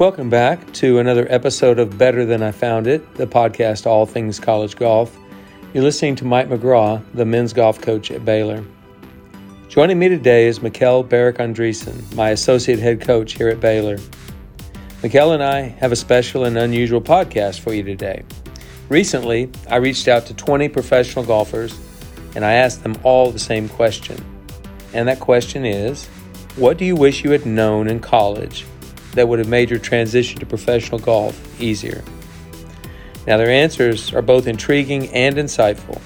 Welcome back to another episode of Better Than I Found It, the podcast All Things College Golf. You're listening to Mike McGraw, the men's golf coach at Baylor. Joining me today is Mikkel Bjerch-Andresen, my associate head coach here at Baylor. Mikkel and I have a special and unusual podcast for you today. Recently, I reached out to 20 professional golfers and I asked them all the same question. And that question is What do you wish you had known in college that would have made your transition to professional golf easier? Now, their answers are both intriguing and insightful,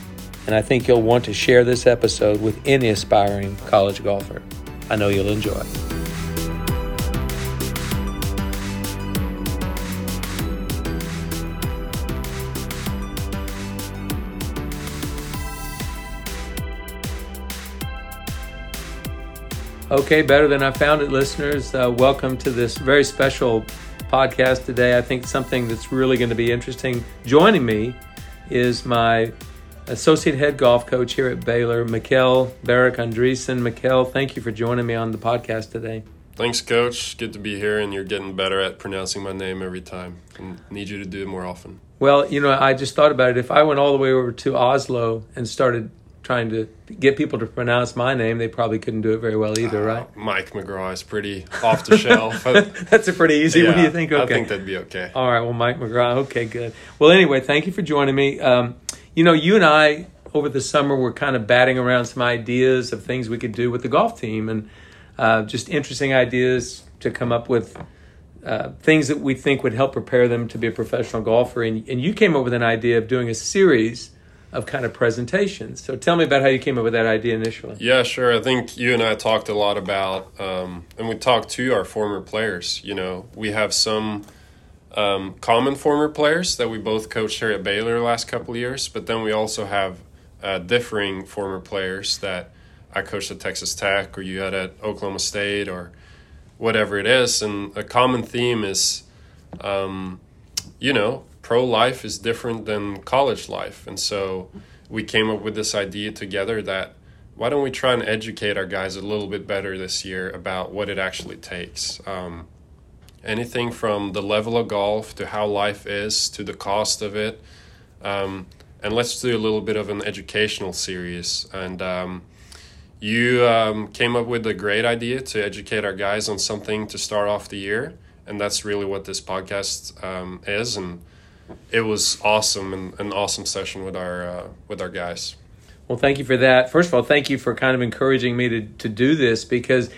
and I think you'll want to share this episode with any aspiring college golfer. I know you'll enjoy. Okay, better than I found it, listeners. Uh, welcome to this very special podcast today. I think something that's really going to be interesting. Joining me is my associate head golf coach here at Baylor, Mikkel Bjerch-Andresen. Mikkel, thank you for joining me on the podcast today. Thanks, Coach. Good to be here, and you're getting better at pronouncing my name every time. And need you to do it more often. Well, you know, I just thought about it. If I went all the way over to Oslo and started trying to get people to pronounce my name, they probably couldn't do it very well either, uh, right? Mike McGraw is pretty off the shelf. That's a pretty easy. Yeah, what do you think? Okay. I think that'd be okay. All right. Well, Mike McGraw. Okay, good. Well, anyway, thank you for joining me. Um, you know, you and I over the summer were kind of batting around some ideas of things we could do with the golf team, and uh, just interesting ideas to come up with. Uh, things that we think would help prepare them to be a professional golfer, and, and you came up with an idea of doing a series of kind of presentations. So tell me about how you came up with that idea initially. Yeah, sure. I think you and I talked a lot about, um, and we talked to our former players. You know, we have some um, common former players that we both coached here at Baylor last couple of years, but then we also have uh, differing former players that I coached at Texas Tech or you had at Oklahoma State or whatever it is. And a common theme is, um, you know, pro life is different than college life. And so we came up with this idea together that why don't we try and educate our guys a little bit better this year about what it actually takes? Um, anything from the level of golf to how life is to the cost of it. Um, and let's do a little bit of an educational series. And um, you um, came up with a great idea to educate our guys on something to start off the year. And that's really what this podcast um, is. And it was awesome and an awesome session with our uh, with our guys. Well, thank you for that. First of all, thank you for kind of encouraging me to to do this because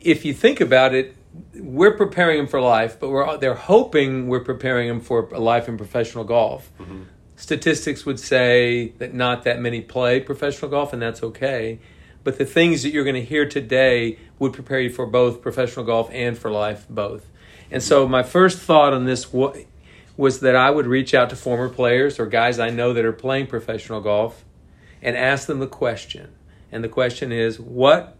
if you think about it, we're preparing them for life, but we're they're hoping we're preparing them for a life in professional golf. Mm-hmm. Statistics would say that not that many play professional golf, and that's okay. But the things that you're going to hear today would prepare you for both professional golf and for life, both. And so, my first thought on this was that I would reach out to former players or guys I know that are playing professional golf and ask them the question. And the question is, what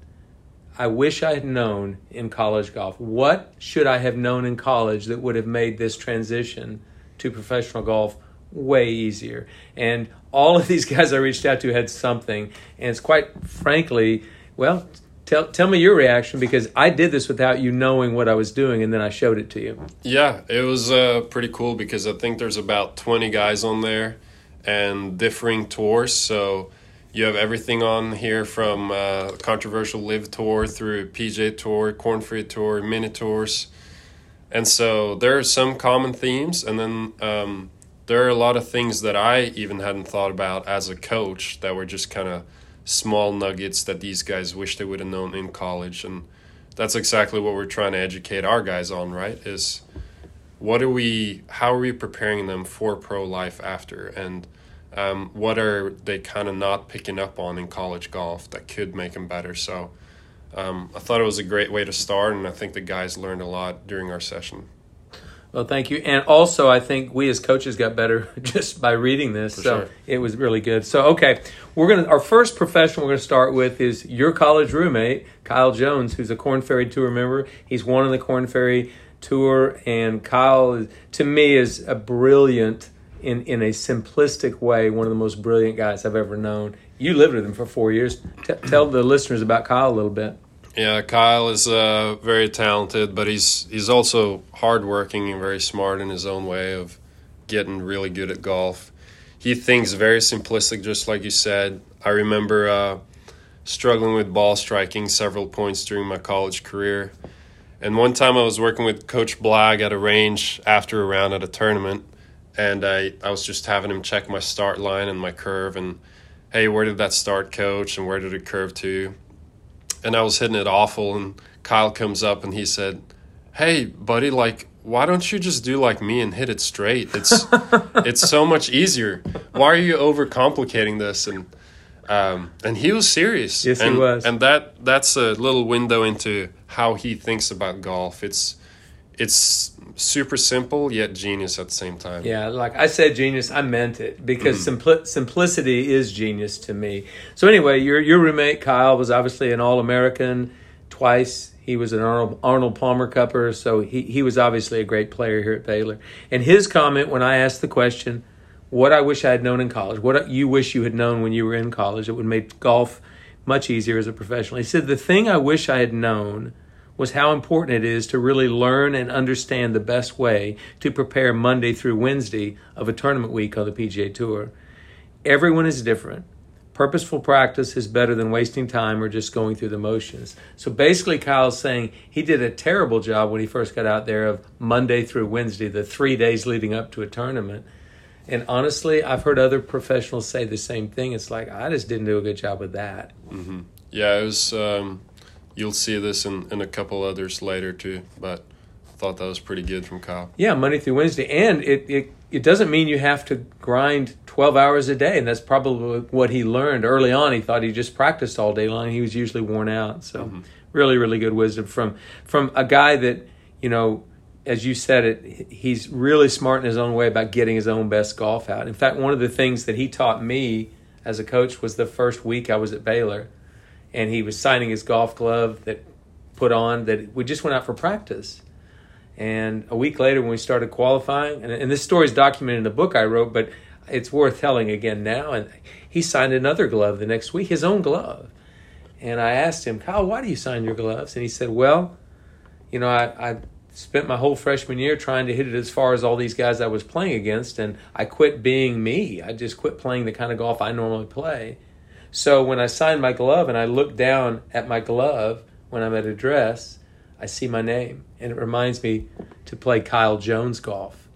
I wish I had known in college golf? What should I have known in college that would have made this transition to professional golf way easier? And all of these guys I reached out to had something, and it's quite frankly, well, Tell, tell me your reaction because I did this without you knowing what I was doing and then I showed it to you. Yeah, it was uh, pretty cool because I think there's about 20 guys on there and differing tours. So you have everything on here from uh, controversial LIV tour through PGA tour, Korn Ferry tour, mini tours. And so there are some common themes and then um, there are a lot of things that I even hadn't thought about as a coach that were just kind of small nuggets that these guys wish they would have known in college and that's exactly what we're trying to educate our guys on right is what are we how are we preparing them for pro life after? And um, what are they kind of not picking up on in college golf that could make them better? So um, i thought it was a great way to start and i think the guys learned a lot during our session well, thank you. And also, I think we as coaches got better just by reading this. For so sure. it was really good. So, okay, we're going to, our first professional we're going to start with is your college roommate, Kyle Jones, who's a Korn Ferry Tour member. He's won on the Korn Ferry Tour. And Kyle, to me, is a brilliant, in, in a simplistic way, one of the most brilliant guys I've ever known. You lived with him for four years. T- tell the listeners about Kyle a little bit. Yeah, Kyle is uh, very talented, but he's he's also hardworking and very smart in his own way of getting really good at golf. He thinks very simplistic, just like you said. I remember uh, struggling with ball striking several points during my college career. And one time I was working with Coach Blag at a range after a round at a tournament, and I, I was just having him check my start line and my curve and hey, where did that start, coach, and where did it curve to? And I was hitting it awful. And Kyle comes up and he said, "Hey, buddy, like." Why don't you just do like me and hit it straight? It's it's so much easier. Why are you overcomplicating this? And um, and he was serious. Yes, and, he was. And that that's a little window into how he thinks about golf. It's it's super simple yet genius at the same time. Yeah, like I said, genius. I meant it because mm. simpli- simplicity is genius to me. So anyway, your your roommate Kyle was obviously an All American twice. He was an Arnold, Arnold Palmer Cupper, so he he was obviously a great player here at Baylor. And his comment when I asked the question, "What I wish I had known in college," what you wish you had known when you were in college, it would make golf much easier as a professional. He said, "The thing I wish I had known." Was how important it is to really learn and understand the best way to prepare Monday through Wednesday of a tournament week on the PGA Tour. Everyone is different. Purposeful practice is better than wasting time or just going through the motions. So basically, Kyle's saying he did a terrible job when he first got out there of Monday through Wednesday, the three days leading up to a tournament. And honestly, I've heard other professionals say the same thing. It's like, I just didn't do a good job with that. Mm-hmm. Yeah, it was. Um you'll see this in, in a couple others later too. But I thought that was pretty good from Kyle. Yeah, Monday through Wednesday, and it it it doesn't mean you have to grind twelve hours a day, and that's probably what he learned early on. He thought he just practiced all day long. He was usually worn out. So mm-hmm. really, really good wisdom from from a guy that you know. As you said it, he's really smart in his own way about getting his own best golf out. In fact, one of the things that he taught me as a coach was the first week I was at Baylor and he was signing his golf glove that put on that we just went out for practice. And a week later, when we started qualifying, and, and this story is documented in the book I wrote, but it's worth telling again now. And he signed another glove the next week, his own glove. And I asked him, Kyle, why do you sign your gloves? And he said, Well, you know, I, I spent my whole freshman year trying to hit it as far as all these guys I was playing against, and I quit being me. I just quit playing the kind of golf I normally play. So when I sign my glove and I look down at my glove when I'm at a dress, I see my name. And it reminds me to play Kyle Jones golf.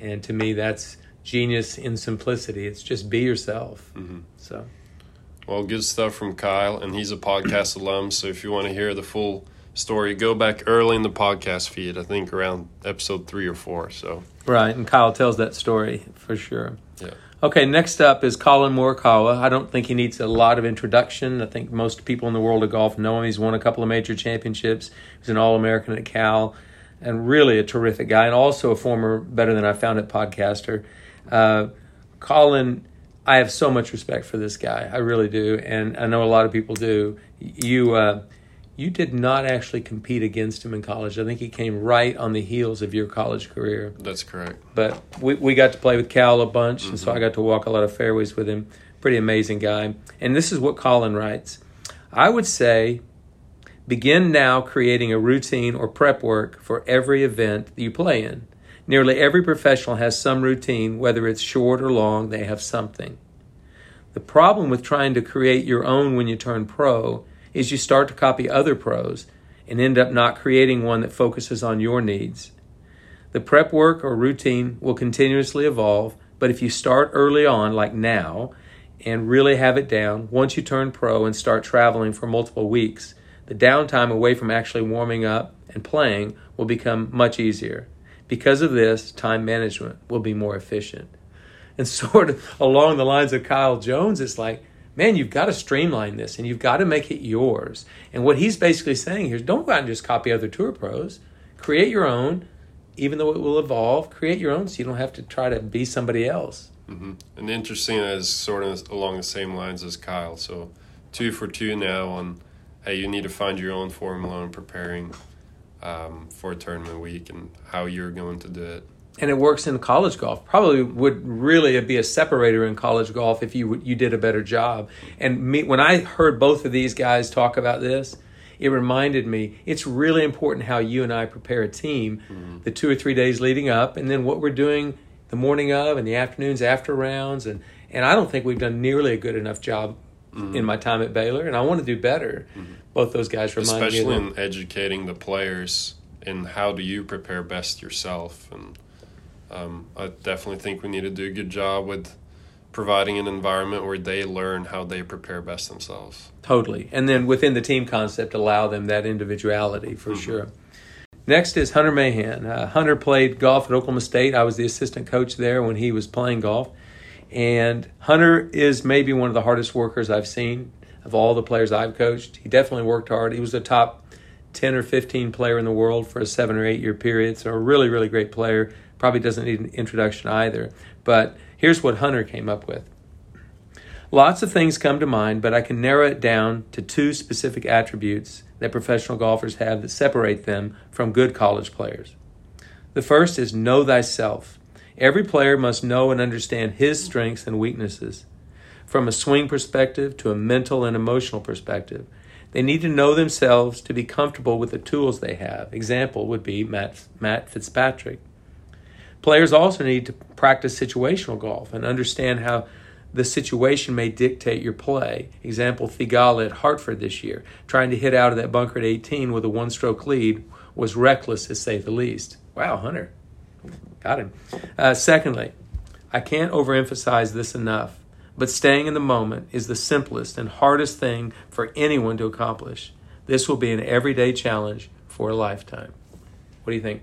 And to me, that's genius in simplicity. It's just be yourself. Mm-hmm. So. Well, good stuff from Kyle, and he's a podcast alum. So if you want to hear the full story, go back early in the podcast feed. I think around episode three or four. So right, and Kyle tells that story for sure. Yeah. Okay, next up is Collin Morikawa. I don't think he needs a lot of introduction. I think most people in the world of golf know him. He's won a couple of major championships. He's an All American at Cal, and really a terrific guy, and also a former Better Than I Found It podcaster. Uh, Collin, I have so much respect for this guy. I really do, and I know a lot of people do. You. Uh, you did not actually compete against him in college. I think he came right on the heels of your college career. That's correct. But we, we got to play with Cal a bunch, mm-hmm. and so I mm-hmm. got to walk a lot of fairways with him. Pretty amazing guy. And this is what Collin writes I would say begin now creating a routine or prep work for every event that you play in. Nearly every professional has some routine, whether it's short or long, they have something. The problem with trying to create your own when you turn pro is you start to copy other pros and end up not creating one that focuses on your needs. The prep work or routine will continuously evolve, but if you start early on, like now, and really have it down, once you turn pro and start traveling for multiple weeks, the downtime away from actually warming up and playing will become much easier. Because of this, time management will be more efficient. And sort of along the lines of Kyle Jones, it's like, man, you've got to streamline this and you've got to make it yours. And what he's basically saying here is don't go out and just copy other tour pros. Create your own, even though it will evolve. Create your own so you don't have to try to be somebody else. Mm-hmm. And interesting is sort of along the same lines as Kyle. So two for two now on hey, you need to find your own formula in preparing um, for tournament week and how you're going to do it and it works in college golf. Probably would really be a separator in college golf if you you did a better job. And me, when I heard both of these guys talk about this, it reminded me it's really important how you and I prepare a team mm-hmm. the two or three days leading up, and then what we're doing the morning of and the afternoons after rounds. And, and I don't think we've done nearly a good enough job mm-hmm. in my time at Baylor, and I want to do better. Mm-hmm. Both those guys remind Especially me. Especially in educating the players in how do you prepare best yourself. And um, I definitely think we need to do a good job with providing an environment where they learn how they prepare best themselves. Totally. And then within the team concept, allow them that individuality for mm-hmm. sure. Next is Hunter Mahan. Uh, Hunter played golf at Oklahoma State. I was the assistant coach there when he was playing golf. And Hunter is maybe one of the hardest workers I've seen of all the players I've coached. He definitely worked hard. He was a top 10 or 15 player in the world for a seven or eight year period. So, a really, really great player. Probably doesn't need an introduction either. But here's what Hunter came up with. Lots of things come to mind, but I can narrow it down to two specific attributes that professional golfers have that separate them from good college players. The first is know thyself. Every player must know and understand his strengths and weaknesses. From a swing perspective to a mental and emotional perspective, they need to know themselves to be comfortable with the tools they have. Example would be Matt, Matt Fitzpatrick. Players also need to practice situational golf and understand how the situation may dictate your play. Example, Theegala at Hartford this year, trying to hit out of that bunker at 18 with a one stroke lead was reckless, to say the least. Wow, Hunter. Got him. Uh, secondly, I can't overemphasize this enough, but staying in the moment is the simplest and hardest thing for anyone to accomplish. This will be an everyday challenge for a lifetime. What do you think?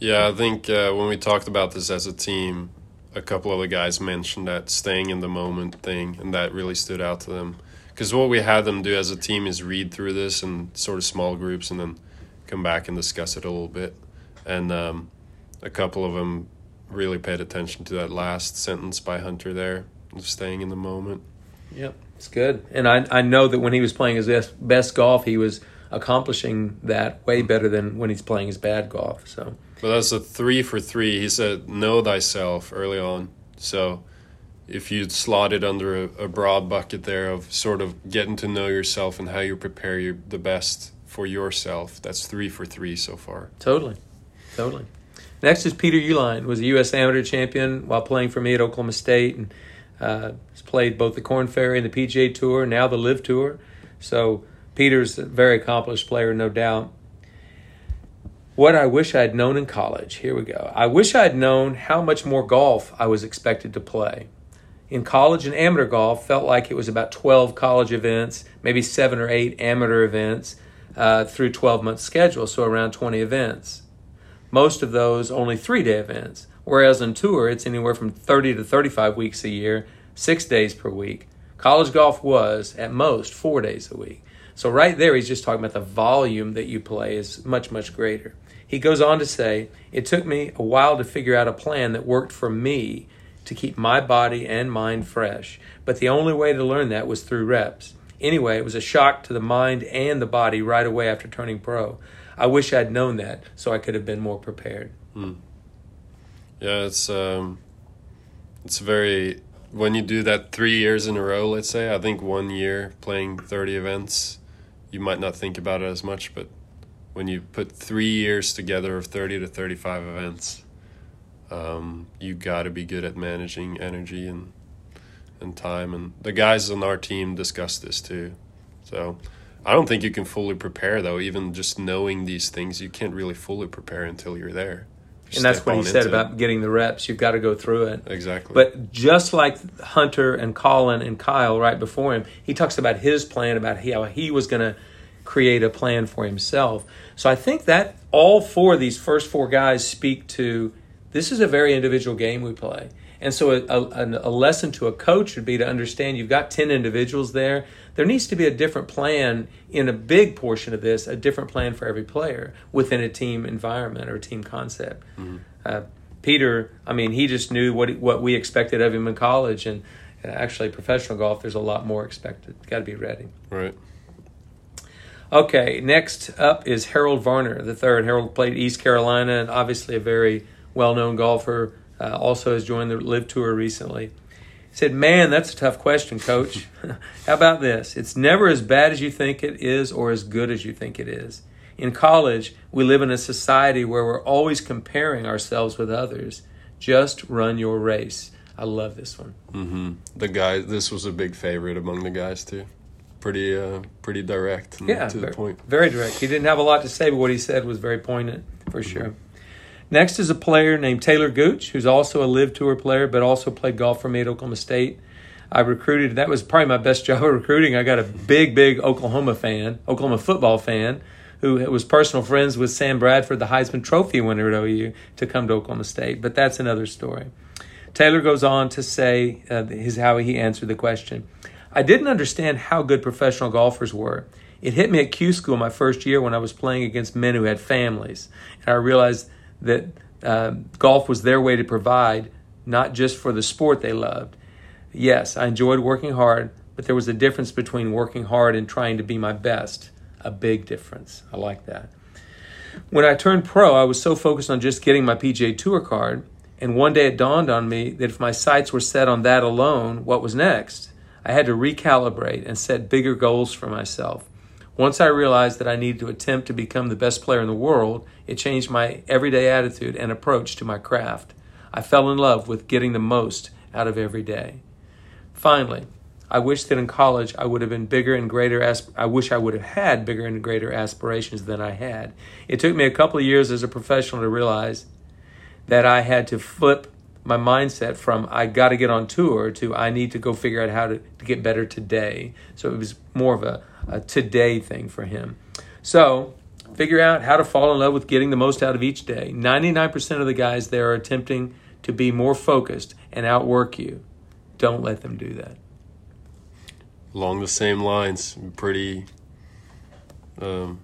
Yeah, I think uh, when we talked about this as a team, a couple of the guys mentioned that staying in the moment thing, and that really stood out to them. Because what we had them do as a team is read through this in sort of small groups and then come back and discuss it a little bit. And um, a couple of them really paid attention to that last sentence by Hunter there, of staying in the moment. Yep, it's good. And I, I know that when he was playing his best, best golf, he was accomplishing that way better than when he's playing his bad golf. So but that's a three for three. He said, "Know thyself" early on. So, if you slot it under a, a, broad bucket there of sort of getting to know yourself and how you prepare your, the best for yourself, that's three for three so far. Totally, totally. Next is Peter Uihlein, was a U.S. amateur champion while playing for me at Oklahoma State, and uh, has played both the Korn Ferry and the PGA Tour, now the LIV Tour. So Peter's a very accomplished player, no doubt. What I wish I had known in college. Here we go. I wish I had known how much more golf I was expected to play. In college and amateur golf, felt like it was about 12 college events, maybe seven or eight amateur events uh, through 12 month schedule, so around 20 events. Most of those only three day events, whereas on tour it's anywhere from 30 to 35 weeks a year, six days per week. College golf was, at most, four days a week. So, right there, he's just talking about the volume that you play is much, much greater. He goes on to say, It took me a while to figure out a plan that worked for me to keep my body and mind fresh, but the only way to learn that was through reps. Anyway, it was a shock to the mind and the body right away after turning pro. I wish I'd known that so I could have been more prepared. Hmm. Yeah, it's um, it's very when you do that three years in a row. Let's say I think one year playing thirty events, you might not think about it as much, but when you put three years together of 30 to 35 events, um, you got to be good at managing energy and and time. And the guys on our team discuss this too. So I don't think you can fully prepare though. Even just knowing these things, you can't really fully prepare until you're there. You and that's what he said about it. getting the reps. You've got to go through it. Exactly. But just like Hunter and Collin and Kyle right before him, he talks about his plan about how he was going to create a plan for himself. So I think that all four of these first four guys speak to this is a very individual game we play. And so a, a, a, lesson to a coach would be to understand you've got 10 individuals there. There needs to be a different plan in a big portion of this, a different plan for every player within a team environment or a team concept. Mm-hmm. Uh, Peter, I mean, he just knew what what we expected of him in college, and uh, actually, professional golf, there's a lot more expected. Got to be ready. Right. Okay, next up is Harold Varner, the third. Harold played East Carolina and obviously a very well known golfer. Uh, also has joined the LIV Tour recently. He said, Man, that's a tough question, coach. How about this? It's never as bad as you think it is or as good as you think it is. In college, we live in a society where we're always comparing ourselves with others. Just run your race. I love this one. Mm-hmm. The guy, this was a big favorite among the guys too. Pretty, uh, pretty direct. Yeah, to very, the point. Very direct. He didn't have a lot to say, but what he said was very poignant for sure. Next is a player named Taylor Gooch, who's also a LIV tour player, but also played golf for me at Oklahoma State. I recruited. That was probably my best job of recruiting. I got a big, big Oklahoma fan, Oklahoma football fan, who was personal friends with Sam Bradford, the Heisman Trophy winner at OU, to come to Oklahoma State. But that's another story. Taylor goes on to say uh, his how he answered the question. I didn't understand how good professional golfers were. It hit me at Q school my first year when I was playing against men who had families, and I realized that uh, golf was their way to provide, not just for the sport they loved. Yes, I enjoyed working hard, but there was a difference between working hard and trying to be my best. A big difference. I like that. When I turned pro, I was so focused on just getting my PGA Tour card, and one day it dawned on me that if my sights were set on that alone, what was next? I had to recalibrate and set bigger goals for myself. Once I realized that I needed to attempt to become the best player in the world, it changed my everyday attitude and approach to my craft. I fell in love with getting the most out of every day. Finally, I wish that in college I would have been bigger and greater. Asp- I wish I would have had bigger and greater aspirations than I had. It took me a couple of years as a professional to realize that I had to flip my mindset from I got to get on tour to I need to go figure out how to, to get better today. So it was more of a, a today thing for him. So figure out how to fall in love with getting the most out of each day. 99% of the guys there are attempting to be more focused and outwork you. Don't let them do that. Along the same lines, pretty. Um,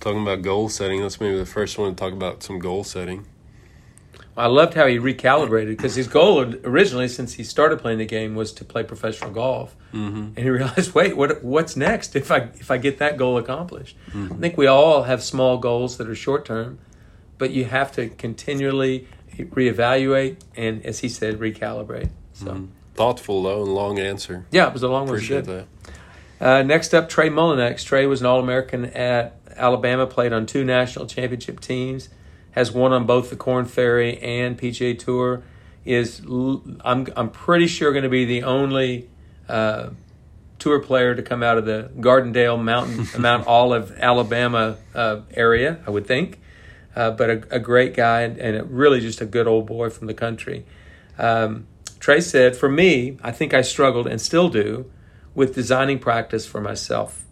talking about goal setting. That's maybe the first one to talk about some goal setting. I loved how he recalibrated because his goal originally, since he started playing the game, was to play professional golf, mm-hmm. and he realized, wait, what? What's next if I if I get that goal accomplished? Mm-hmm. I think we all have small goals that are short term, but you have to continually reevaluate and, as he said, recalibrate. So mm-hmm. thoughtful though and long answer. Yeah, it was a long one. Appreciate that. Uh, next up, Trey Mullinax. Trey was an All American at Alabama, played on two national championship teams has won on both the Korn Ferry and PGA Tour. Is I'm I'm pretty sure going to be the only uh, tour player to come out of the Gardendale Mountain Mount Olive, Alabama uh, area. I would think, uh, but a, a, great guy and, and a, really just a good old boy from the country. Um, Trey said, "For me, I think I struggled and still do with designing practice for myself."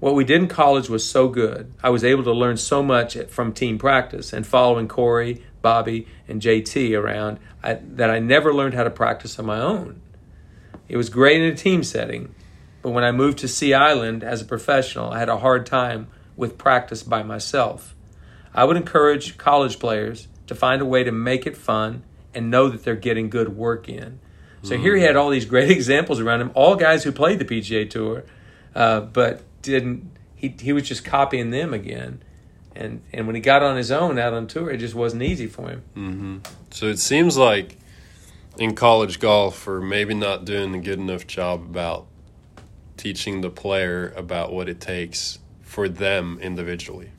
What we did in college was so good. I was able to learn so much from team practice and following Corey, Bobby, and JT around I, that I never learned how to practice on my own. It was great in a team setting, but when I moved to Sea Island as a professional, I had a hard time with practice by myself. I would encourage college players to find a way to make it fun and know that they're getting good work in. So mm. here he had all these great examples around him, all guys who played the PGA Tour, uh, but didn't he he was just copying them again. And and when he got on his own out on tour, it just wasn't easy for him. Mm-hmm. So it seems like in college golf, or maybe not doing a good enough job about teaching the player about what it takes for them individually.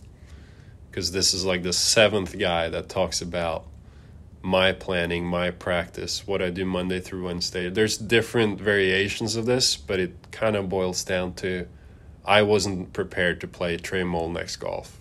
Because this is like the seventh guy that talks about my planning, my practice, what I do Monday through Wednesday. There's different variations of this, but it kind of boils down to I wasn't prepared to play Trey Mullinax golf.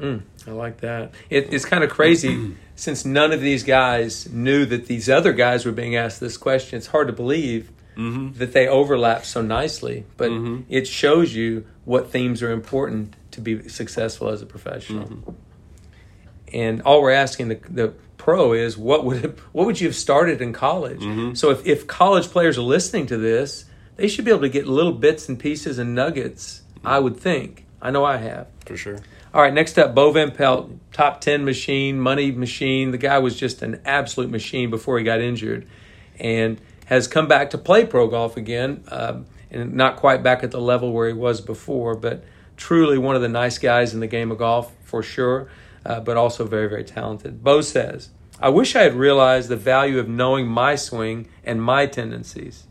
Mm, I like that. It, it's kind of crazy since none of these guys knew that these other guys were being asked this question. It's hard to believe mm-hmm. that they overlap so nicely, but mm-hmm. it shows you what themes are important to be successful as a professional. Mm-hmm. And all we're asking the, the pro is what would what would you have started in college? Mm-hmm. So if, if college players are listening to this they should be able to get little bits and pieces and nuggets, I would think. I know I have. For sure. All right, next up, Bo Van Pelt, top 10 machine, money machine. The guy was just an absolute machine before he got injured and has come back to play pro golf again um, and not quite back at the level where he was before, but truly one of the nice guys in the game of golf for sure, uh, but also very, very talented. Bo says, I wish I had realized the value of knowing my swing and my tendencies.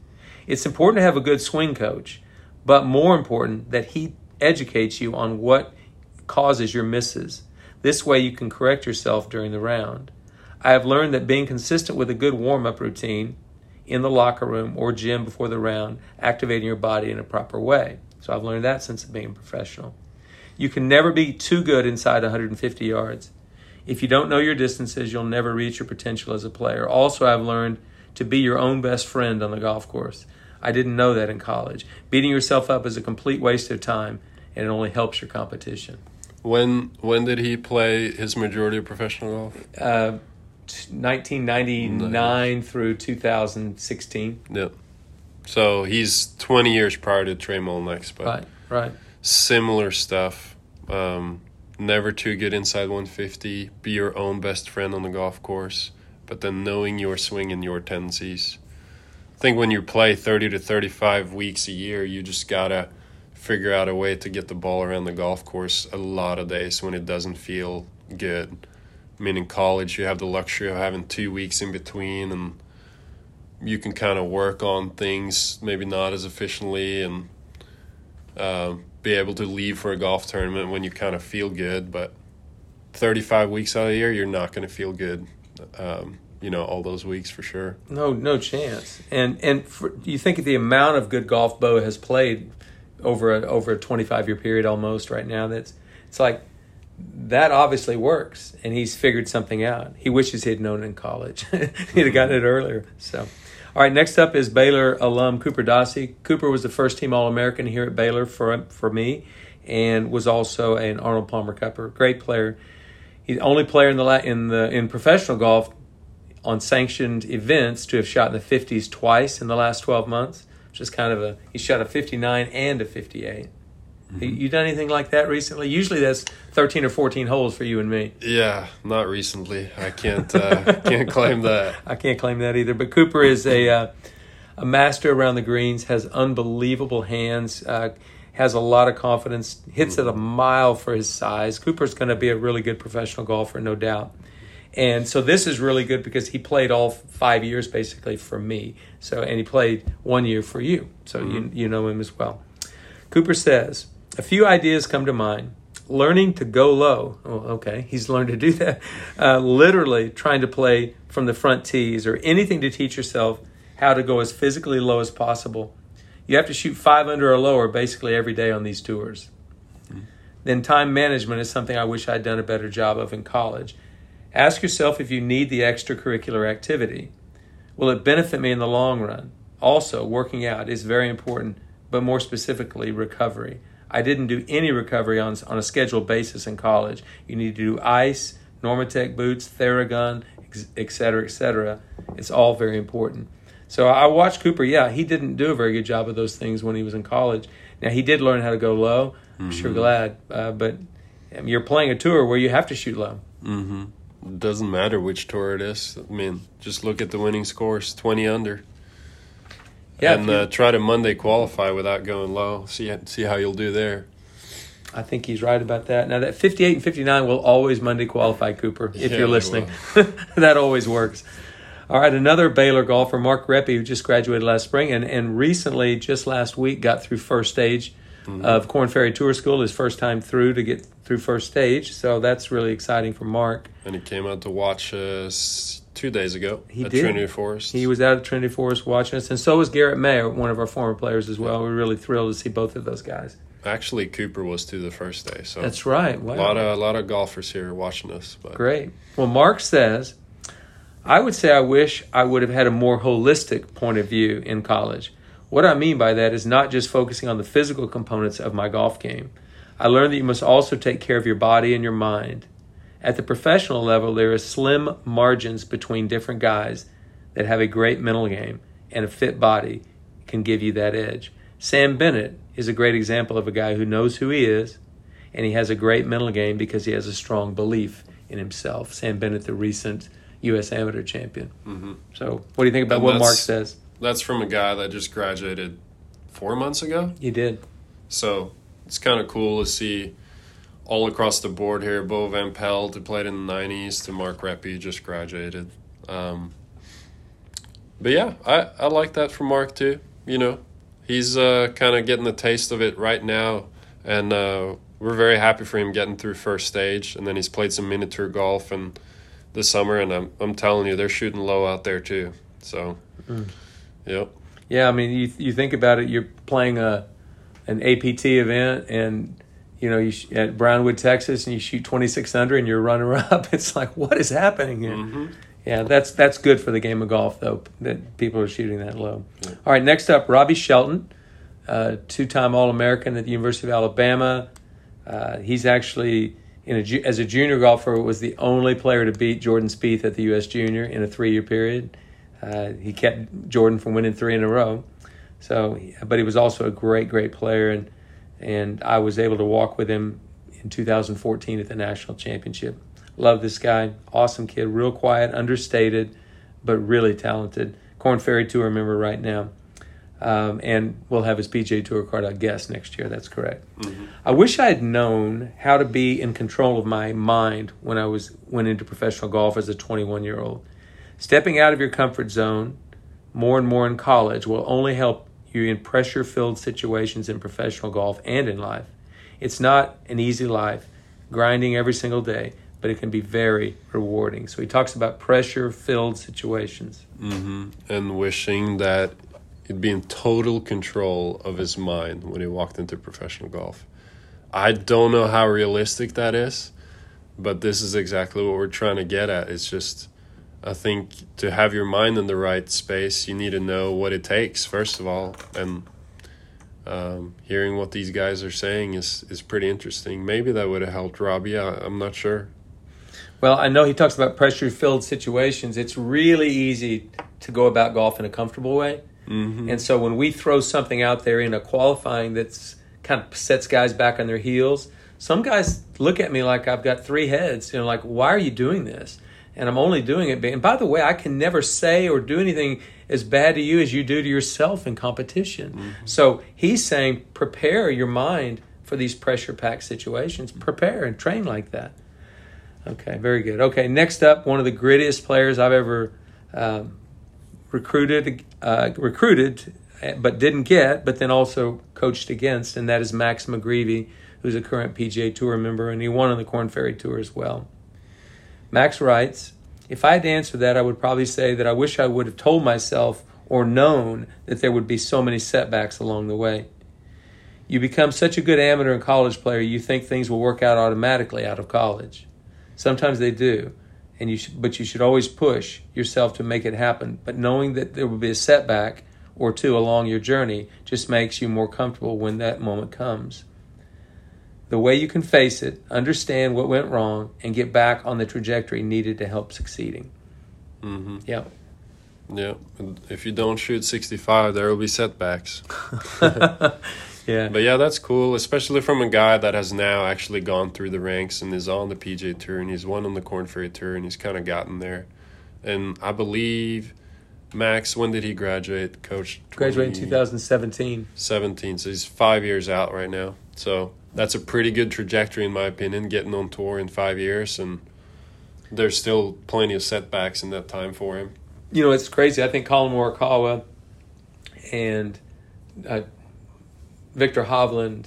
It's important to have a good swing coach, but more important that he educates you on what causes your misses. This way you can correct yourself during the round. I have learned that being consistent with a good warm up routine in the locker room or gym before the round, activating your body in a proper way. So I've learned that since being a professional. You can never be too good inside 150 yards. If you don't know your distances, you'll never reach your potential as a player. Also, I've learned to be your own best friend on the golf course. I didn't know that in college. Beating yourself up is a complete waste of time and it only helps your competition. When when did he play his majority of professional golf? Uh, 1999 through 2016. Yep. So he's 20 years prior to Trey Mullinax, but Right, right. similar stuff. Um, never too good inside 150. Be your own best friend on the golf course, but then knowing your swing and your tendencies. I think when you play 30 to 35 weeks a year, you just gotta figure out a way to get the ball around the golf course a lot of days when it doesn't feel good. I mean, in college, you have the luxury of having two weeks in between, and you can kind of work on things maybe not as efficiently and um, be able to leave for a golf tournament when you kind of feel good. But 35 weeks out of the year, you're not going to feel good. Um, you know, all those weeks for sure. No, no chance. And and for, you think the amount of good golf Bo has played over a, over a 25 year period almost right now. That's it's like that obviously works, and he's figured something out. He wishes he'd known in college. he'd have gotten it earlier. So. All right, next up is Baylor alum Cooper Dossey. Cooper was the first team All American here at Baylor for for me, and was also an Arnold Palmer Cupper. Great player. He's the only player in the in the in professional golf on sanctioned events to have shot in the 50s twice in the last 12 months, which is kind of a he shot a 59 and a 58. You, you done anything like that recently? Usually that's 13 or 14 holes for you and me. Yeah, not recently. I can't uh, can't claim that. I can't claim that either. But Cooper is a uh, a master around the greens, has unbelievable hands, uh, has a lot of confidence, hits it a mile for his size. Cooper's going to be a really good professional golfer, no doubt. And so this is really good because he played all five years basically for me. So and he played one year for you. So you you know him as well. Cooper says, a few ideas come to mind. Learning to go low. Oh, okay. He's learned to do that. Uh, literally trying to play from the front tees or anything to teach yourself how to go as physically low as possible. You have to shoot five under or lower basically every day on these tours. Then time management is something I wish I'd done a better job of in college. Ask yourself if you need the extracurricular activity. Will it benefit me in the long run? Also, working out is very important, but more specifically, recovery. I didn't do any recovery on, on a scheduled basis in college. You need to do ice, Normatec boots, Theragun, et cetera, et cetera. It's all very important. So I watched Cooper. Yeah, he didn't do a very good job of those things when he was in college. Now he did learn how to go low. I'm sure glad, uh, but um, you're playing a tour where you have to shoot low. Mm-hmm. Doesn't matter which tour it is. I mean, just look at the winning scores, twenty under. Yeah, and uh, try to Monday qualify without going low. See see how you'll do there. I think he's right about that. Now that 58 and 59 will always Monday qualify Cooper if Yeah, you're listening. that always works. All right, another Baylor golfer, Mark Reppe, who just graduated last spring and, and recently, just last week, got through first stage Mm-hmm. of Korn Ferry Tour School, his first time through to get through first stage. So that's really exciting for Mark. And he came out to watch us two days ago He at did. Trinity Forest. He was out at Trinity Forest watching us, and so was Garrett Mayer, one of our former players as well. We're really thrilled to see both of those guys. Actually, Cooper was to the first day, so That's right. Wow. a lot of a lot of golfers here watching us. But Great. Well, Mark says, I would say I wish I would have had a more holistic point of view in college. What I mean by that is not just focusing on the physical components of my golf game. I learned that you must also take care of your body and your mind. At the professional level, there are slim margins between different guys that have a great mental game and a fit body can give you that edge. Sam Bennett is a great example of a guy who knows who he is and he has a great mental game because he has a strong belief in himself. Sam Bennett, the recent U.S. amateur champion. hmm So, what do you think about And what Mark says? That's from a guy that just graduated four months ago. He did. So it's kind of cool to see all across the board here. Bo Van Pelt, who played in the 90s, to Mark Reppe, just graduated. Um, but yeah, I, I like that from Mark too. You know, he's uh, kind of getting the taste of it right now. And uh, we're very happy for him getting through first stage. And then he's played some miniature golf and this summer. And I'm, I'm telling you, they're shooting low out there too. So, mm. Yep. Yeah, I mean, you, you think about it, you're playing a an APT event and you know, you sh- at Brownwood, Texas, and you shoot 26 under and you're runner up. It's like, what is happening here? Mm-hmm. Yeah, that's that's good for the game of golf, though, that people are shooting that low. Yeah. All right, next up, Robbie Shelton, uh, two-time All-American at the University of Alabama. Uh, he's actually in a, as a junior golfer was the only player to beat Jordan Spieth at the U.S. Junior in a three-year period. Uh, he kept Jordan from winning three in a row. So, but he was also a great, great player, and and I was able to walk with him in 2014 at the national championship. Love this guy, awesome kid, real quiet, understated, but really talented. Korn Ferry Tour member right now, um, and we'll have his PGA Tour card, I guess, next year. That's correct. Mm-hmm. I wish I had known how to be in control of my mind when I was went into professional golf as a 21 year old. Stepping out of your comfort zone more and more in college will only help you in pressure filled situations in professional golf and in life. It's not an easy life, grinding every single day, but it can be very rewarding. So he talks about pressure filled situations. Mm-hmm. And wishing that he'd be in total control of his mind when he walked into professional golf. I don't know how realistic that is, but this is exactly what we're trying to get at. It's just I think to have your mind in the right space, you need to know what it takes first of all, and um, hearing what these guys are saying is is pretty interesting. Maybe that would have helped Robbie. I, I'm not sure. Well, I know he talks about pressure filled situations. It's really easy to go about golf in a comfortable way. Mm-hmm. And so when we throw something out there in a qualifying that's kind of sets guys back on their heels, some guys look at me like I've got three heads. You know, like, why are you doing this? And I'm only doing it. And by the way, I can never say or do anything as bad to you as you do to yourself in competition. Mm-hmm. So he's saying, prepare your mind for these pressure packed situations. Prepare and train like that. Okay, very good. Okay, next up, one of the grittiest players I've ever um, recruited, uh, recruited, but didn't get, but then also coached against, and that is Max McGreevy, who's a current PGA Tour member, and he won on the Korn Ferry Tour as well. Max writes, If I had to answer that, I would probably say that I wish I would have told myself or known that there would be so many setbacks along the way. You become such a good amateur and college player, you think things will work out automatically out of college. Sometimes they do, and you but you should always push yourself to make it happen. But knowing that there will be a setback or two along your journey just makes you more comfortable when that moment comes the way you can face it, understand what went wrong, and get back on the trajectory needed to help succeeding. Mm-hmm. Yeah. Yeah. If you don't shoot 65, there will be setbacks. yeah. But yeah, that's cool, especially from a guy that has now actually gone through the ranks and is on the PGA Tour and he's won on the Korn Ferry Tour and he's kind of gotten there. And I believe Max, when did he graduate, Coach? Graduated in 2017. 17, so he's five years out right now. So that's a pretty good trajectory in my opinion, getting on tour in five years, and there's still plenty of setbacks in that time for him. You know, it's crazy. I think Collin Morikawa and uh, Viktor Hovland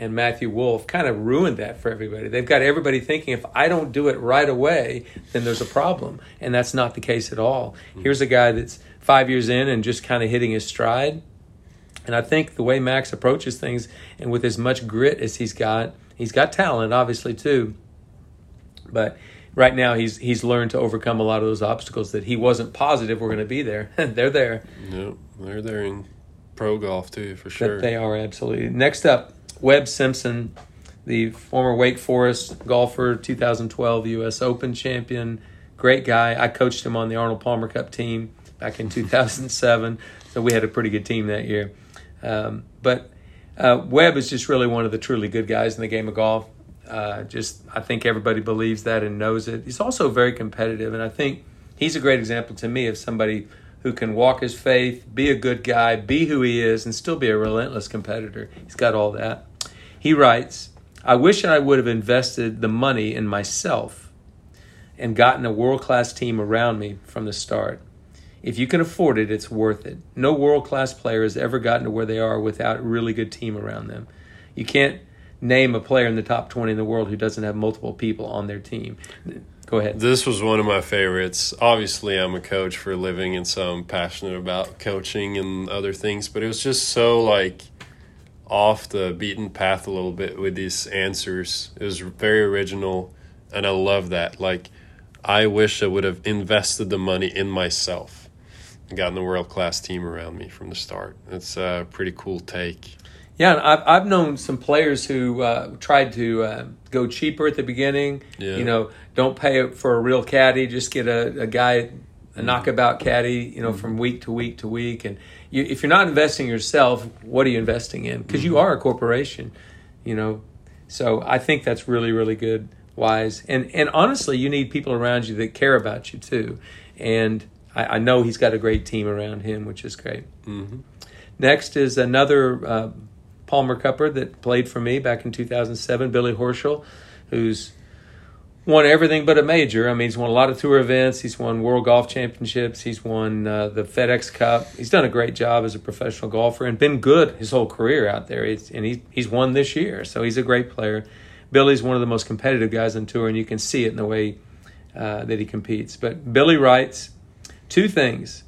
and Matthew Wolff kind of ruined that for everybody. They've got everybody thinking if I don't do it right away, then there's a problem. And that's not the case at all. Mm-hmm. Here's a guy that's five years in and just kind of hitting his stride. And I think the way Max approaches things, and with as much grit as he's got, he's got talent, obviously too. But right now, he's he's learned to overcome a lot of those obstacles that he wasn't positive were going to be there. they're there. Yep, they're there in pro golf too, for sure. That they are absolutely. Next up, Webb Simpson, the former Wake Forest golfer, 2012 U.S. Open champion. Great guy. I coached him on the Arnold Palmer Cup team back in 2007, so we had a pretty good team that year. Um, but uh, Webb is just really one of the truly good guys in the game of golf. Uh, just I think everybody believes that and knows it. He's also very competitive, and I think he's a great example to me of somebody who can walk his faith, be a good guy, be who he is, and still be a relentless competitor. He's got all that. He writes, I wish I would have invested the money in myself and gotten a world class team around me from the start. If you can afford it, it's worth it. No world class player has ever gotten to where they are without a really good team around them. You can't name a player in the top 20 in the world who doesn't have multiple people on their team. Go ahead. This was one of my favorites. Obviously, I'm a coach for a living, and so I'm passionate about coaching and other things, but it was just so like off the beaten path a little bit with these answers. It was very original, and I love that. Like, I wish I would have invested the money in myself gotten a world class team around me from the start. It's a pretty cool take. Yeah, I've I've known some players who uh, tried to uh, go cheaper at the beginning. Yeah. You know, don't pay for a real caddy, just get a, a guy, a knockabout caddy. You know, from week to week to week, and you, if you're not investing yourself, what are you investing in? Because you are a corporation. You know, so I think that's really really good, wise, and and honestly, you need people around you that care about you too, and I, I know he's got a great team around him, which is great. Mm-hmm. Next is another uh, Palmer Cupper that played for me back in 2007, Billy Horschel, who's won everything but a major. I mean, he's won a lot of tour events. He's won World Golf Championships. He's won uh, the FedEx Cup. He's done a great job as a professional golfer and been good his whole career out there. And he's, he's won this year, so he's a great player. Billy's one of the most competitive guys on tour, and you can see it in the way uh, that he competes. But Billy writes two things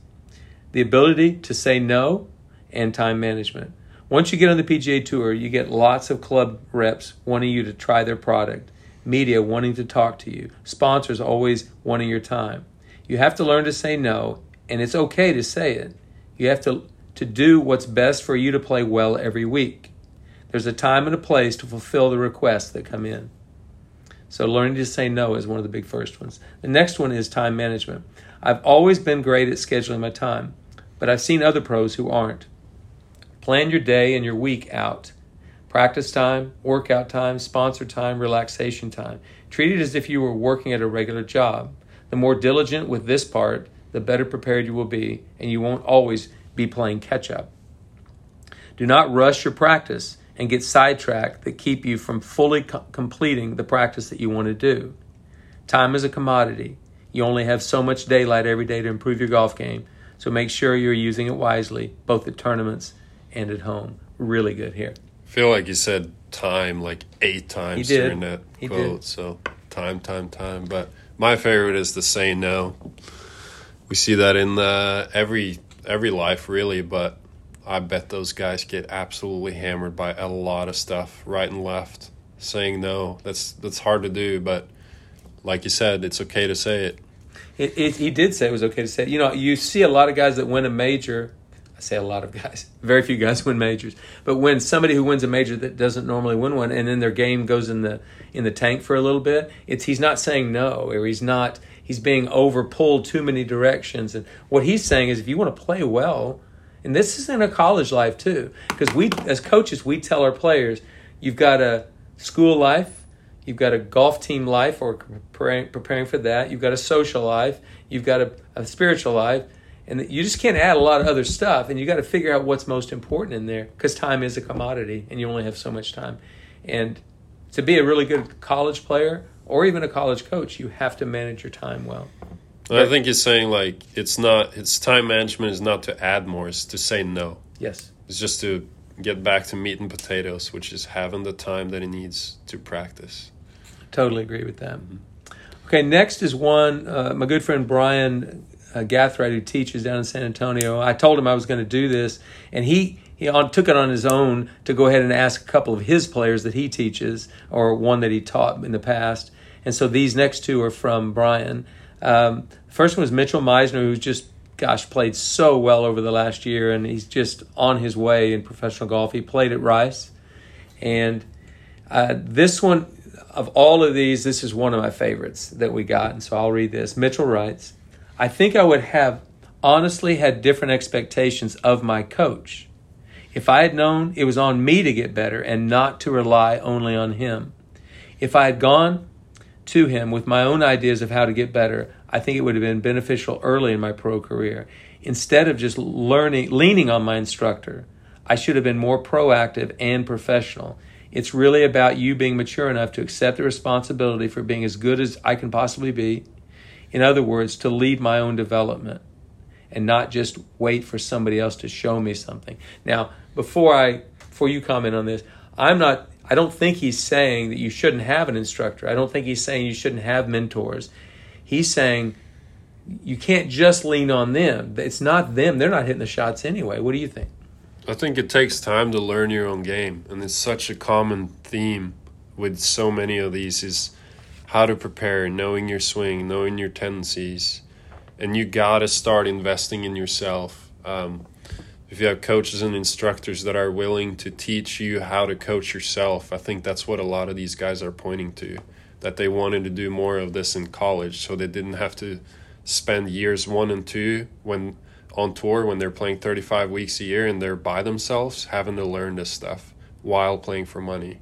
the ability to say no and time management. Once you get on the PGA Tour, you get lots of club reps wanting you to try their product, media wanting to talk to you, sponsors always wanting your time. You have to learn to say no, and it's okay to say it. You have to, to do what's best for you to play well every week. There's a time and a place to fulfill the requests that come in. So, learning to say no is one of the big first ones. The next one is time management. I've always been great at scheduling my time, but I've seen other pros who aren't. Plan your day and your week out. Practice time, workout time, sponsor time, relaxation time. Treat it as if you were working at a regular job. The more diligent with this part, the better prepared you will be, and you won't always be playing catch up. Do not rush your practice and get sidetracked that keep you from fully co- completing the practice that you want to do. Time is a commodity. You only have so much daylight every day to improve your golf game, so make sure you're using it wisely, both at tournaments and at home. Really good here. I feel like you said time like eight times during that He quote. did. So time, time, time. But my favorite is the say no. We see that in uh, every every life, really. But I bet those guys get absolutely hammered by a lot of stuff, right and left. Saying no, that's that's hard to do. But like you said, it's okay to say it. It, it, he did say it was okay to say. You know, you see a lot of guys that win a major. I say a lot of guys. Very few guys win majors. But when somebody who wins a major that doesn't normally win one, and then their game goes in the in the tank for a little bit, it's he's not saying no, or he's not he's being over pulled too many directions. And what he's saying is, if you want to play well, and this is in a college life too, because we as coaches we tell our players, you've got a school life, you've got a golf team life or preparing, preparing for that you've got a social life you've got a, a spiritual life and you just can't add a lot of other stuff and you got to figure out what's most important in there because time is a commodity and you only have so much time and to be a really good college player or even a college coach you have to manage your time well I think he's saying like it's not. It's time management is not to add more. It's to say no. yes It's just to get back to meat and potatoes, which is having the time that he needs to practice. Totally agree with that. Okay, next is one, uh, my good friend Brian uh, Gathright, who teaches down in San Antonio. I told him I was going to do this, and he, he on, took it on his own to go ahead and ask a couple of his players that he teaches, or one that he taught in the past. And so these next two are from Brian. Um, first one was Mitchell Meissner, who's just, gosh, played so well over the last year, and he's just on his way in professional golf. He played at Rice, and uh, this one, of all of these, this is one of my favorites that we got, and so I'll read this. Mitchell writes, I think I would have honestly had different expectations of my coach if I had known it was on me to get better and not to rely only on him. If I had gone to him with my own ideas of how to get better, I think it would have been beneficial early in my pro career. Instead of just learning, leaning on my instructor, I should have been more proactive and professional. It's really about you being mature enough to accept the responsibility for being as good as I can possibly be. In other words, to lead my own development and not just wait for somebody else to show me something. Now, before I before you comment on this, I'm not I don't think he's saying that you shouldn't have an instructor. I don't think he's saying you shouldn't have mentors. He's saying you can't just lean on them. It's not them. They're not hitting the shots anyway. What do you think? I think it takes time to learn your own game, and it's such a common theme with so many of these is how to prepare, knowing your swing, knowing your tendencies, and you gotta start investing in yourself. Um, if you have coaches and instructors that are willing to teach you how to coach yourself, I think that's what a lot of these guys are pointing to. That they wanted to do more of this in college, so they didn't have to spend years one and two when on tour when they're playing 35 weeks a year and they're by themselves having to learn this stuff while playing for money.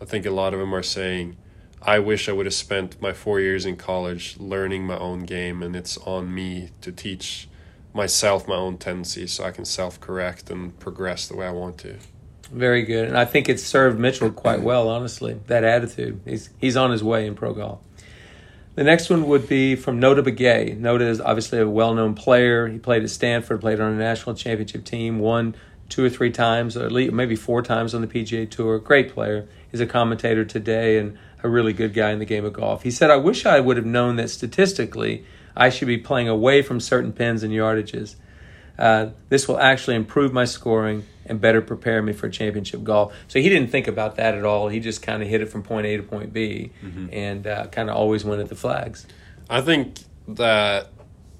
I think a lot of them are saying, I wish I would have spent my four years in college learning my own game, and it's on me to teach myself my own tendencies so I can self correct and progress the way I want to. Very good. And I think it's served Mitchell quite well, honestly, that attitude. He's, he's on his way in pro golf. The next one would be from Notah Begay. Notah is obviously a well known player. He played at Stanford, played on a national championship team, won two or three times, or at least maybe four times on the PGA Tour. Great player. He's a commentator today and a really good guy in the game of golf. He said, I wish I would have known that statistically I should be playing away from certain pins and yardages. Uh, this will actually improve my scoring and better prepare me for championship golf. So he didn't think about that at all. He just kind of hit it from point A to point B mm-hmm. and uh, kind of always went at the flags. I think that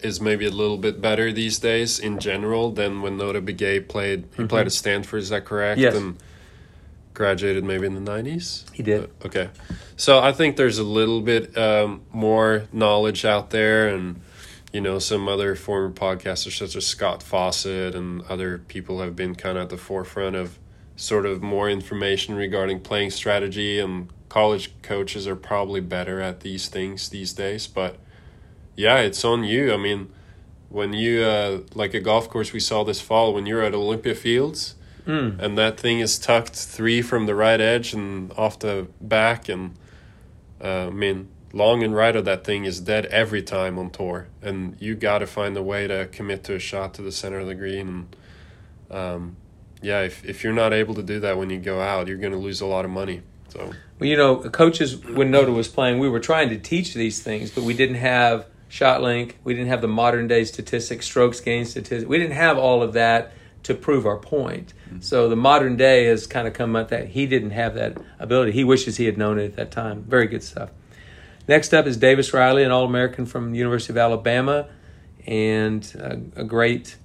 is maybe a little bit better these days in general than when Notah Begay played. He mm-hmm. played at Stanford, is that correct? Yes. And graduated maybe in the 90s? He did. Okay. So I think there's a little bit um, more knowledge out there and – you know, some other former podcasters such as Scott Fawcett and other people have been kind of at the forefront of sort of more information regarding playing strategy and college coaches are probably better at these things these days but yeah it's on you i mean when you uh, like a golf course we saw this fall when you're at olympia fields mm. and that thing is tucked three from the right edge and off the back and uh, i mean long and right of that thing is dead every time on tour, and you got to find a way to commit to a shot to the center of the green. And um, yeah, if if you're not able to do that when you go out, you're going to lose a lot of money. So well, you know, coaches when Notah was playing, we were trying to teach these things, but we didn't have ShotLink, we didn't have the modern day statistics, strokes gain statistics, we didn't have all of that to prove our point. Mm-hmm. So the modern day has kind of come up that he didn't have that ability. He wishes he had known it at that time. Very good stuff. Next up is Davis Riley, an All American from the University of Alabama, and a, a, great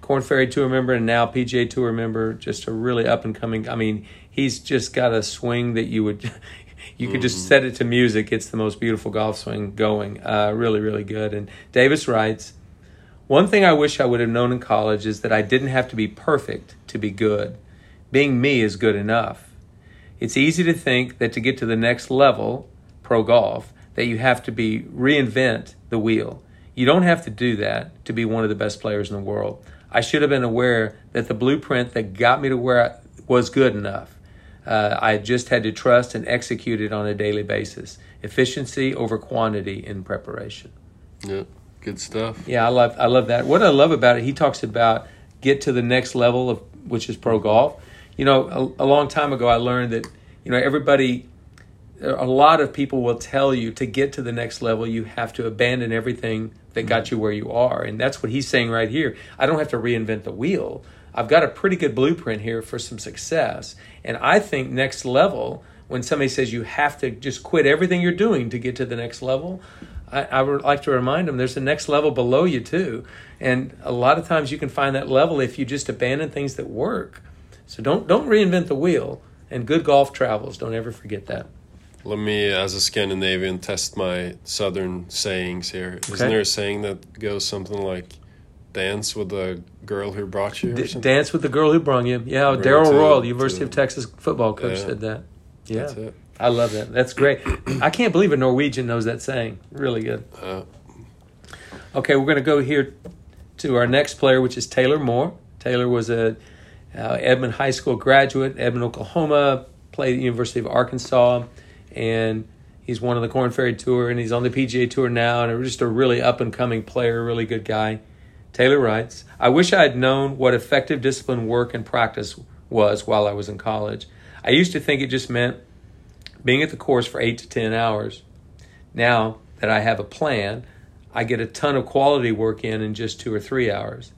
Korn Ferry Tour member and now PGA Tour member. Just a really up and coming. I mean, he's just got a swing that you would. You could just mm-hmm. set it to music. It's the most beautiful golf swing going. Uh, really, really good. And Davis writes, one thing I wish I would have known in college is that I didn't have to be perfect to be good. Being me is good enough. It's easy to think that to get to the next level, pro golf, that you have to be reinvent the wheel. You don't have to do that to be one of the best players in the world. I should have been aware that the blueprint that got me to where I was good enough. Uh, I just had to trust and execute it on a daily basis. Efficiency over quantity in preparation. Yeah, good stuff. Yeah, I love I love that. What I love about it, he talks about get to the next level of which is pro golf. You know, a, a long time ago, I learned that you know everybody a lot of people will tell you to get to the next level, you have to abandon everything that mm-hmm. got you where you are. And that's what he's saying right here. I don't have to reinvent the wheel. I've got a pretty good blueprint here for some success. And I think next level, when somebody says you have to just quit everything you're doing to get to the next level, I, I would like to remind them there's a next level below you too. And a lot of times you can find that level if you just abandon things that work. So don't don't reinvent the wheel. And good golf travels. Don't ever forget that. Let me, as a Scandinavian, test my southern sayings here. Okay. Isn't there a saying that goes something like "dance with the girl who brought you"? D- dance with the girl who brought you. Yeah, Darrell Royal, University to, of Texas football coach, yeah, said that. Yeah, I love that. That's great. I can't believe a Norwegian knows that saying. Really good. Uh, okay, we're going to go here to our next player, which is Taylor Moore. Taylor was a uh, Edmond High School graduate, Edmond, Oklahoma played at the University of Arkansas, and he's one of the Korn Ferry Tour, and he's on the PGA Tour now, and just a really up and coming player, really good guy. Taylor writes, I wish I had known what effective discipline work and practice was while I was in college. I used to think it just meant being at the course for eight to 10 hours. Now that I have a plan, I get a ton of quality work in in just two or three hours.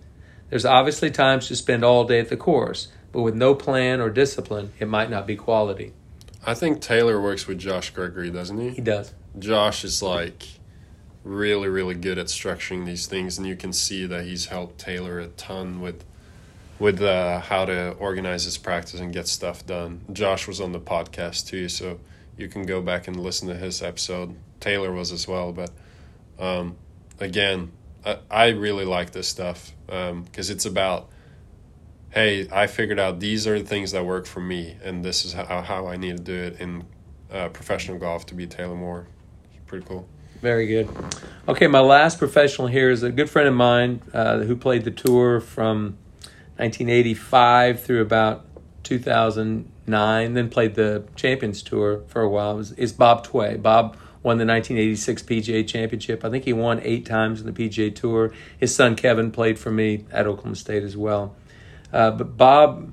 There's obviously times to spend all day at the course, but with no plan or discipline, it might not be quality. I think Taylor works with Josh Gregory, doesn't he? He does. Josh is like really, really good at structuring these things, and you can see that he's helped Taylor a ton with with uh, how to organize his practice and get stuff done. Josh was on the podcast too, so you can go back and listen to his episode. Taylor was as well, but um, again, I, I, really like this stuff because um, it's about hey, I figured out these are the things that work for me, and this is how, how I need to do it in uh, professional golf to be Taylor Moore. Pretty cool. Very good. Okay, my last professional here is a good friend of mine uh, who played the tour from 1985 through about 2009, then played the Champions Tour for a while. It is Bob Tway. Bob won the 1986 PGA Championship. I think he won eight times in the PGA Tour. His son Kevin played for me at Oklahoma State as well. Uh, but Bob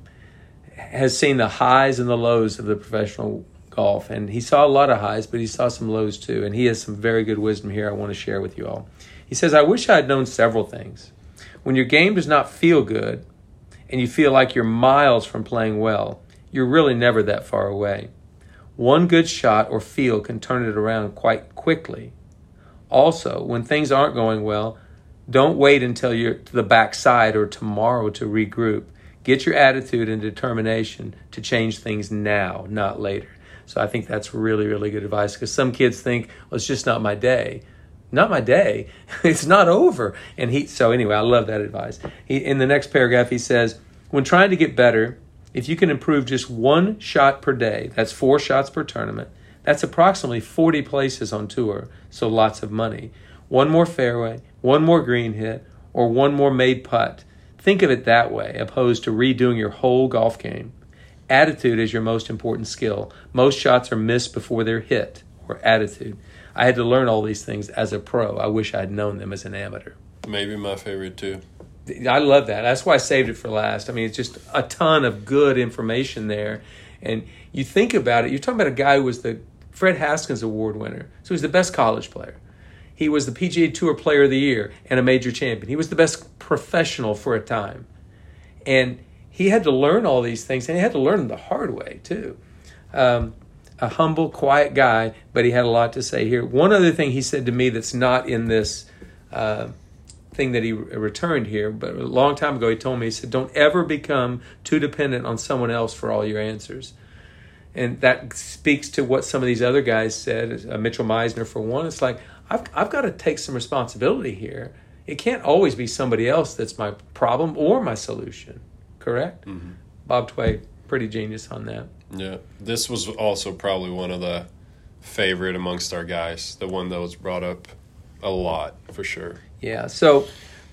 has seen the highs and the lows of the professional golf. And he saw a lot of highs, but he saw some lows too. And he has some very good wisdom here I want to share with you all. He says, I wish I had known several things. When your game does not feel good and you feel like you're miles from playing well, you're really never that far away. One good shot or feel can turn it around quite quickly. Also, when things aren't going well, don't wait until you're to the backside or tomorrow to regroup. Get your attitude and determination to change things now, not later. So I think that's really, really good advice because some kids think, well, it's just not my day. Not my day. it's not over. And he, so anyway, I love that advice. He, in the next paragraph, he says, when trying to get better, if you can improve just one shot per day, that's four shots per tournament, that's approximately 40 places on tour, so lots of money. One more fairway, one more green hit, or one more made putt. Think of it that way, opposed to redoing your whole golf game. Attitude is your most important skill. Most shots are missed before they're hit, or attitude. I had to learn all these things as a pro. I wish I'd known them as an amateur. Maybe my favorite too. I love that. That's why I saved it for last. I mean, it's just a ton of good information there. And you think about it, you're talking about a guy who was the Fred Haskins Award winner. So he's the best college player. He was the PGA Tour Player of the Year and a major champion. He was the best professional for a time. And he had to learn all these things, and he had to learn them the hard way too. Um, a humble, quiet guy, but he had a lot to say here. One other thing he said to me that's not in this uh, thing that he returned here, but a long time ago he told me, he said, Don't ever become too dependent on someone else for all your answers. And that speaks to what some of these other guys said, uh, Mitchell Meissner for one. It's like, I've, I've got to take some responsibility here. It can't always be somebody else that's my problem or my solution correct? Mm-hmm. Bob Tway, pretty genius on that. Yeah, this was also probably one of the favorite amongst our guys, the one that was brought up a lot for sure. Yeah. So,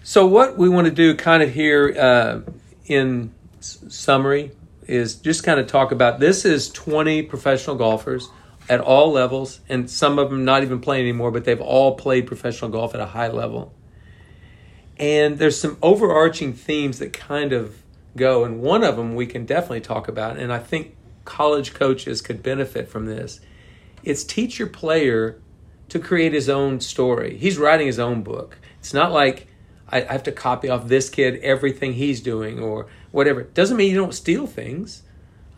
so what we want to do, kind of here uh, in summary, is just kind of talk about this is 20 professional golfers at all levels, and some of them not even playing anymore, but they've all played professional golf at a high level. And there's some overarching themes that kind of go. And one of them we can definitely talk about, and I think college coaches could benefit from this. It's teach your player to create his own story. He's writing his own book. It's not like I have to copy off this kid everything he's doing or whatever. Doesn't mean you don't steal things.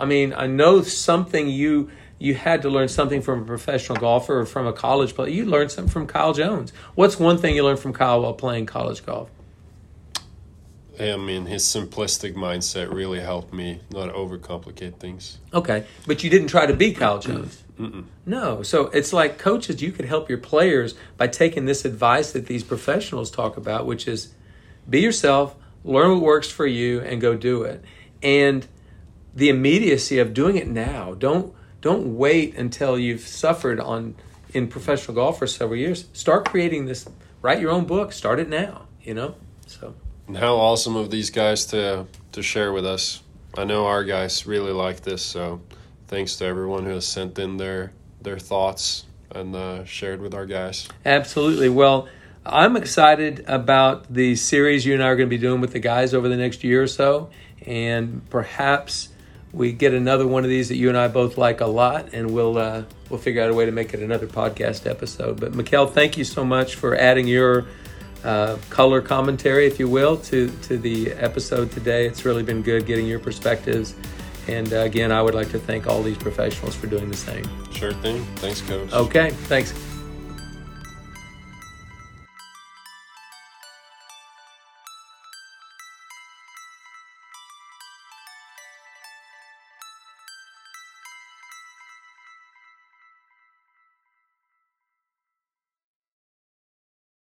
I mean, I know something you you had to learn something from a professional golfer or from a college player. You learned something from Kyle Jones. What's one thing you learned from Kyle while playing college golf? I mean, his simplistic mindset really helped me not overcomplicate things. Okay, but you didn't try to be Kyle Jones. Mm-mm. No, so it's like coaches, you could help your players by taking this advice that these professionals talk about, which is be yourself, learn what works for you, and go do it. And the immediacy of doing it now. Don't don't wait until you've suffered on in professional golf for several years. Start creating this. Write your own book. Start it now. You know. So. And how awesome of these guys to to share with us. I know our guys really like this, so thanks to everyone who has sent in their their thoughts and uh, shared with our guys. Absolutely. Well, I'm excited about the series you and I are going to be doing with the guys over the next year or so, and perhaps we get another one of these that you and I both like a lot, and we'll uh, we'll figure out a way to make it another podcast episode. But Mikkel, thank you so much for adding your uh, color commentary, if you will, to to the episode today. It's really been good getting your perspectives. And uh, again, I would like to thank all these professionals for doing the same. Sure thing. Thanks, Coach. Okay, thanks.